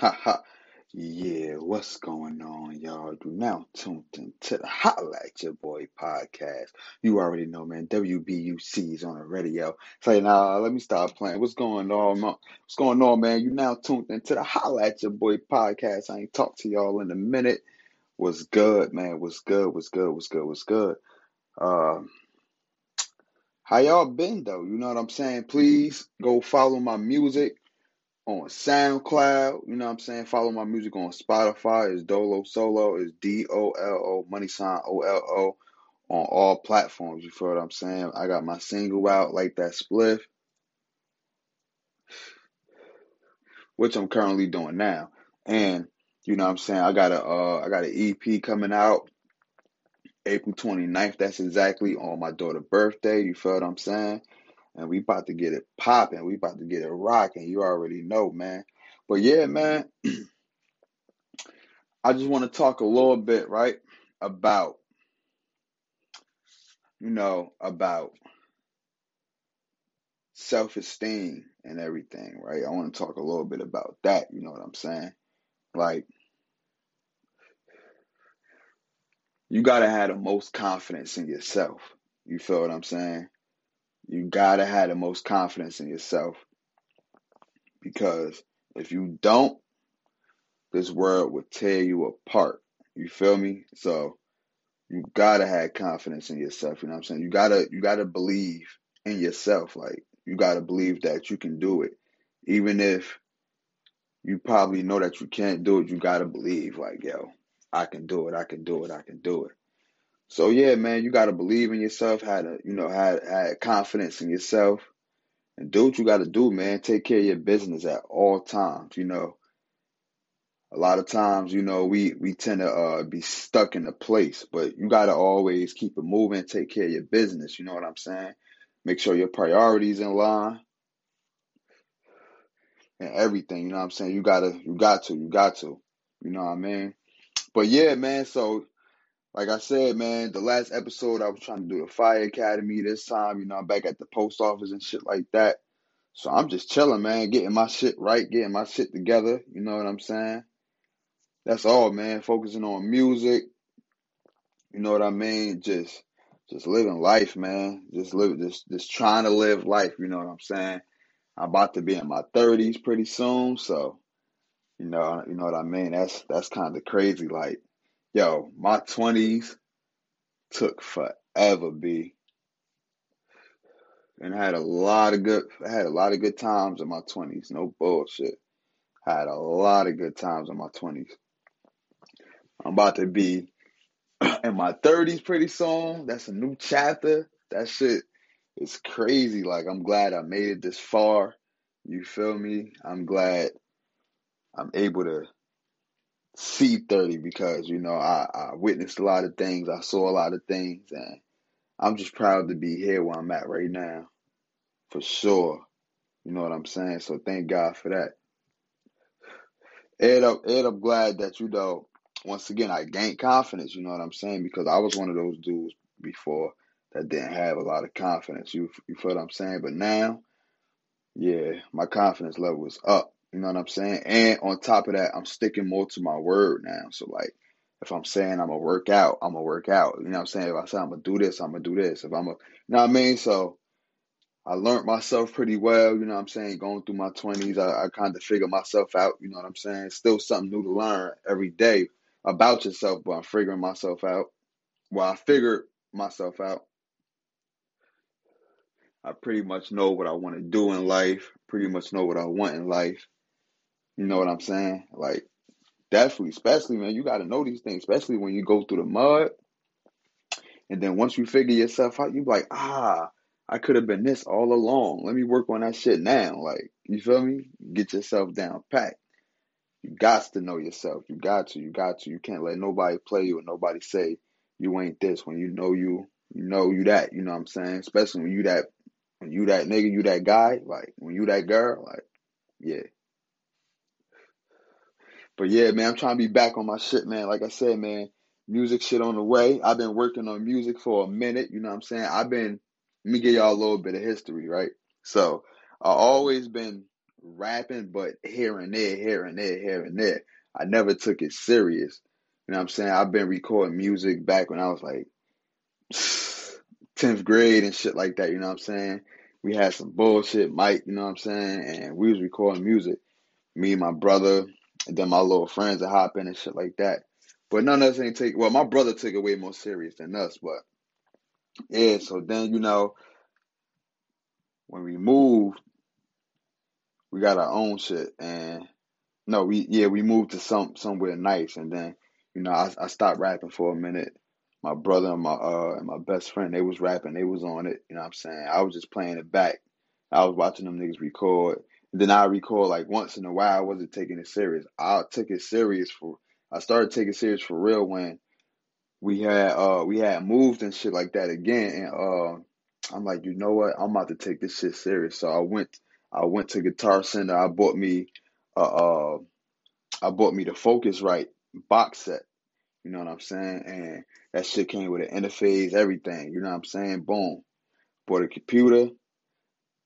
Ha ha. Yeah, what's going on, y'all? You now tuned into the at Your Boy podcast. You already know, man. WBUC is on the radio. Say, nah, let me stop playing. What's going on, man? What's going on, man? You now tuned into the at Your Boy podcast. I ain't talked to y'all in a minute. What's good, man? What's good? What's good? What's good? What's good? Uh, how y'all been, though? You know what I'm saying? Please go follow my music on SoundCloud. You know what I'm saying? Follow my music on Spotify. It's Dolo Solo. It's D O L O money sign O L O on all platforms. You feel what I'm saying? I got my single out like that spliff, which I'm currently doing now. And you know what I'm saying? I got a uh I got an EP coming out April 29th. That's exactly on my daughter's birthday. You feel what I'm saying? And we about to get it popping. We about to get it rocking. You already know, man. But yeah, man, I just want to talk a little bit, right, about, you know, about self esteem and everything, right? I want to talk a little bit about that. You know what I'm saying? Like, you got to have the most confidence in yourself. You feel what I'm saying? You got to have the most confidence in yourself because if you don't, this world will tear you apart. You feel me? So you gotta have confidence in yourself. You know what I'm saying? You gotta you gotta believe in yourself. Like you gotta believe that you can do it, even if you probably know that you can't do it. You gotta believe, like yo, I can do it. I can do it. I can do it. So yeah, man, you gotta believe in yourself. Had to you know had had confidence in yourself, and do what you gotta do, man. Take care of your business at all times. You know a lot of times, you know, we we tend to uh, be stuck in a place, but you got to always keep it moving, take care of your business. You know what I'm saying? Make sure your priorities in line and everything. You know what I'm saying? You gotta, you got to, you got to. You know what I mean? But yeah, man. So, like I said, man, the last episode I was trying to do the Fire Academy. This time, you know, I'm back at the post office and shit like that. So I'm just chilling, man, getting my shit right, getting my shit together. You know what I'm saying? That's all, man. Focusing on music. You know what I mean? Just just living life, man. Just live just just trying to live life, you know what I'm saying? I'm about to be in my thirties pretty soon, so you know, you know what I mean? That's that's kind of crazy. Like, yo, my twenties took forever, b, and I had a lot of good, I had a lot of good times in my twenties. No bullshit. I had a lot of good times in my twenties. I'm about to be in my 30s pretty soon. That's a new chapter. That shit is crazy. Like, I'm glad I made it this far. You feel me? I'm glad I'm able to see 30 because, you know, I, I witnessed a lot of things. I saw a lot of things. And I'm just proud to be here where I'm at right now. For sure. You know what I'm saying? So thank God for that. Ed, up, Ed, I'm glad that, you know, once again, I gained confidence, you know what I'm saying? Because I was one of those dudes before that didn't have a lot of confidence. You, you feel what I'm saying? But now, yeah, my confidence level is up. You know what I'm saying? And on top of that, I'm sticking more to my word now. So, like, if I'm saying I'm gonna work out, I'm gonna work out. You know what I'm saying? If I say I'm gonna do this, I'm gonna do this. If I'm a, you know what I mean? So, I learned myself pretty well, you know what I'm saying? Going through my 20s, I, I kind of figured myself out, you know what I'm saying? Still something new to learn every day about yourself, but I'm figuring myself out. Well, I figured myself out. I pretty much know what I want to do in life, pretty much know what I want in life. You know what I'm saying? Like, definitely, especially, man, you got to know these things, especially when you go through the mud. And then once you figure yourself out, you like, ah, I could have been this all along. Let me work on that shit now. Like, you feel me? Get yourself down packed. You got to know yourself. You got to. You got to. You can't let nobody play you and nobody say you ain't this when you know you. You know you that. You know what I'm saying? Especially when you that. When you that nigga, you that guy. Like when you that girl. Like yeah. But yeah, man, I'm trying to be back on my shit, man. Like I said, man, music shit on the way. I've been working on music for a minute. You know what I'm saying? I've been. Let me give y'all a little bit of history, right? So I always been rapping, but here and there, here and there, here and there. I never took it serious. You know what I'm saying? I've been recording music back when I was like 10th grade and shit like that, you know what I'm saying? We had some bullshit mic, you know what I'm saying? And we was recording music. Me and my brother, and then my little friends that hop in and shit like that. But none of us ain't take well, my brother took it way more serious than us, but yeah, so then you know when we moved, we got our own shit and no, we yeah, we moved to some somewhere nice and then, you know, I, I stopped rapping for a minute. My brother and my uh and my best friend, they was rapping, they was on it, you know what I'm saying? I was just playing it back. I was watching them niggas record. Then I recall like once in a while I wasn't taking it serious. I took it serious for I started taking it serious for real when we had uh we had moved and shit like that again and uh I'm like, you know what? I'm about to take this shit serious. So I went I went to Guitar Center. I bought me uh, uh I bought me the Focusrite box set. You know what I'm saying? And that shit came with an interface, everything. You know what I'm saying? Boom. Bought a computer.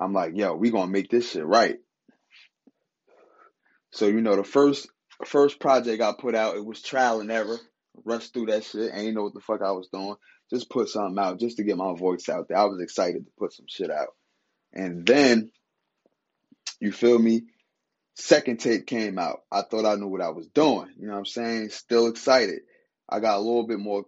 I'm like, yo, we gonna make this shit right. So you know, the first first project I put out, it was trial and error. Rushed through that shit, I ain't know what the fuck I was doing. Just put something out, just to get my voice out there. I was excited to put some shit out. And then, you feel me? Second tape came out. I thought I knew what I was doing. You know what I'm saying? Still excited. I got a little bit more,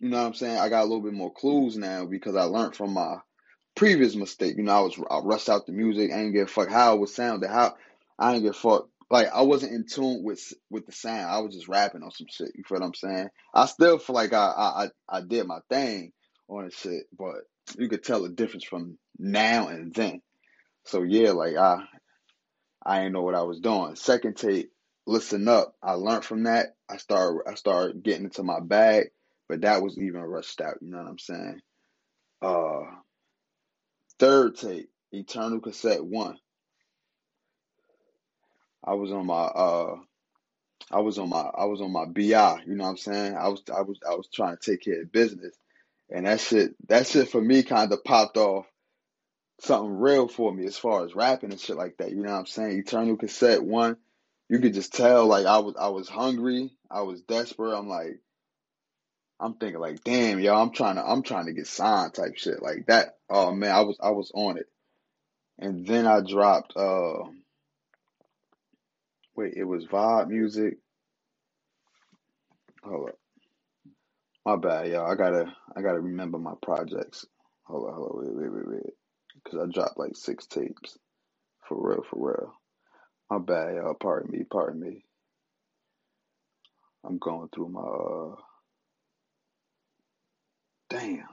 you know what I'm saying? I got a little bit more clues now because I learned from my previous mistake. You know, I was I rushed out the music. I didn't give a fuck how it was sounded. How I didn't give a fuck. Like I wasn't in tune with with the sound. I was just rapping on some shit. You feel what I'm saying? I still feel like I I I did my thing on the shit, but you could tell the difference from now and then. So yeah, like I I didn't know what I was doing. Second tape, listen up. I learned from that. I started I started getting into my bag, but that was even rushed out. You know what I'm saying? Uh, third tape, Eternal Cassette One. I was on my uh, I was on my I was on my bi. You know what I'm saying? I was I was I was trying to take care of business, and that shit that shit for me kind of popped off something real for me as far as rapping and shit like that. You know what I'm saying? Eternal Cassette One, you could just tell like I was I was hungry, I was desperate. I'm like, I'm thinking like, damn, yo, I'm trying to I'm trying to get signed type shit like that. Oh man, I was I was on it, and then I dropped. uh Wait, it was Vibe Music. Hold up, my bad, y'all. I gotta I gotta remember my projects. Hold on, hold on, wait, wait, wait, wait, because I dropped like six tapes. For real, for real. My bad, y'all. Pardon me, pardon me. I'm going through my uh damn.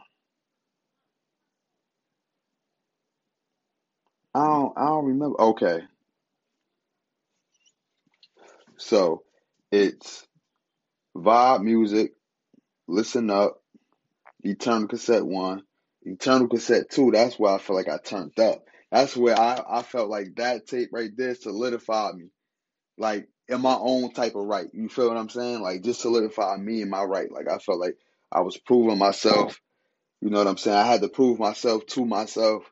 I don't I don't remember. Okay. So it's Vibe Music, Listen Up, Eternal Cassette One, Eternal Cassette Two. That's where I feel like I turned up. That's where I, I felt like that tape right there solidified me. Like in my own type of right. You feel what I'm saying? Like just solidify me in my right. Like I felt like I was proving myself. You know what I'm saying? I had to prove myself to myself.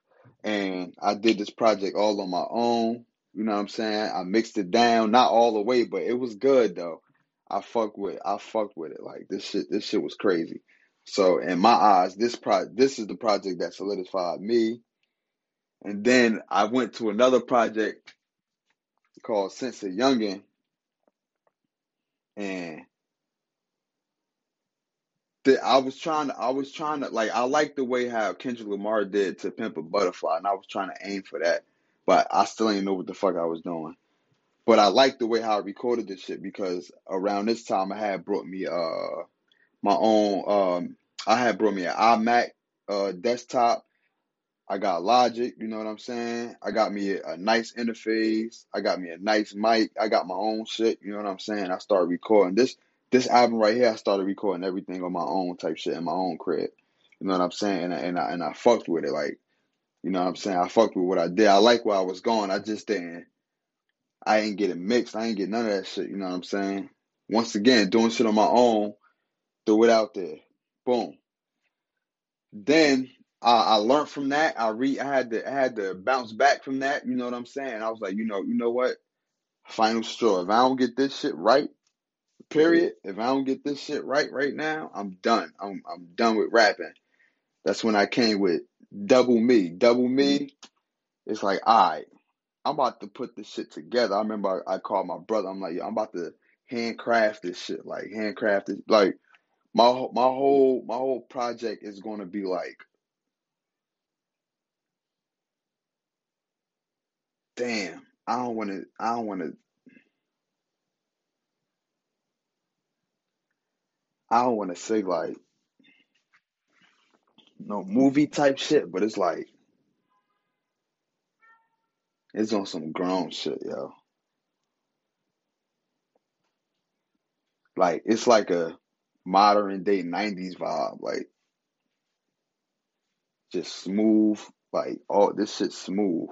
And I did this project all on my own. You know what I'm saying? I mixed it down, not all the way, but it was good though. I fuck with it. I fucked with it. Like this shit this shit was crazy. So in my eyes, this pro this is the project that solidified me. And then I went to another project called Sense of Youngin. And the, I was trying to I was trying to like I like the way how Kendrick Lamar did to Pimp a Butterfly, and I was trying to aim for that. But I still ain't know what the fuck I was doing. But I like the way how I recorded this shit because around this time I had brought me uh my own um I had brought me an iMac uh desktop. I got Logic, you know what I'm saying? I got me a, a nice interface. I got me a nice mic. I got my own shit, you know what I'm saying? I started recording this this album right here. I started recording everything on my own type shit in my own crib. You know what I'm saying? And I, and I, and I fucked with it like you know what I'm saying? I fucked with what I did. I like where I was going. I just didn't I ain't get it mixed. I ain't get none of that shit. You know what I'm saying? Once again, doing shit on my own, threw it out there. Boom. Then I, I learned from that. I re I had to I had to bounce back from that. You know what I'm saying? I was like, you know, you know what? Final straw. If I don't get this shit right, period. If I don't get this shit right right now, I'm done. I'm I'm done with rapping. That's when I came with double me. Double me. Mm-hmm. It's like, all right, I'm about to put this shit together. I remember I, I called my brother. I'm like, yo, I'm about to handcraft this shit. Like handcraft it. Like my my whole my whole project is going to be like damn i don't want to i don't want to i don't want to say like no movie type shit but it's like it's on some grown shit yo. Like it's like a modern day 90s vibe like just smooth like all this shit smooth.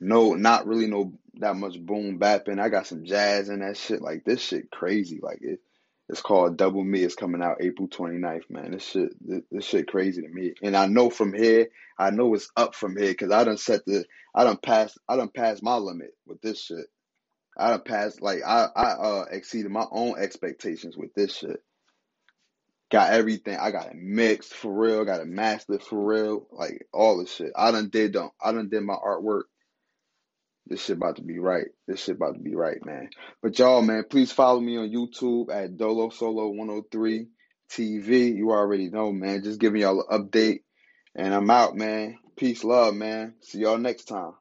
No not really no that much boom bapping. I got some jazz in that shit like this shit crazy like it it's called Double Me. It's coming out April 29th, man. This shit, this, this shit crazy to me. And I know from here, I know it's up from here because I done set the, I done passed, I done passed my limit with this shit. I done passed, like, I, I uh, exceeded my own expectations with this shit. Got everything. I got it mixed for real. Got it mastered for real. Like all the shit. I done did, don't, I done did my artwork this shit about to be right. This shit about to be right, man. But y'all, man, please follow me on YouTube at Dolo Solo 103 TV. You already know, man. Just giving y'all an update. And I'm out, man. Peace, love, man. See y'all next time.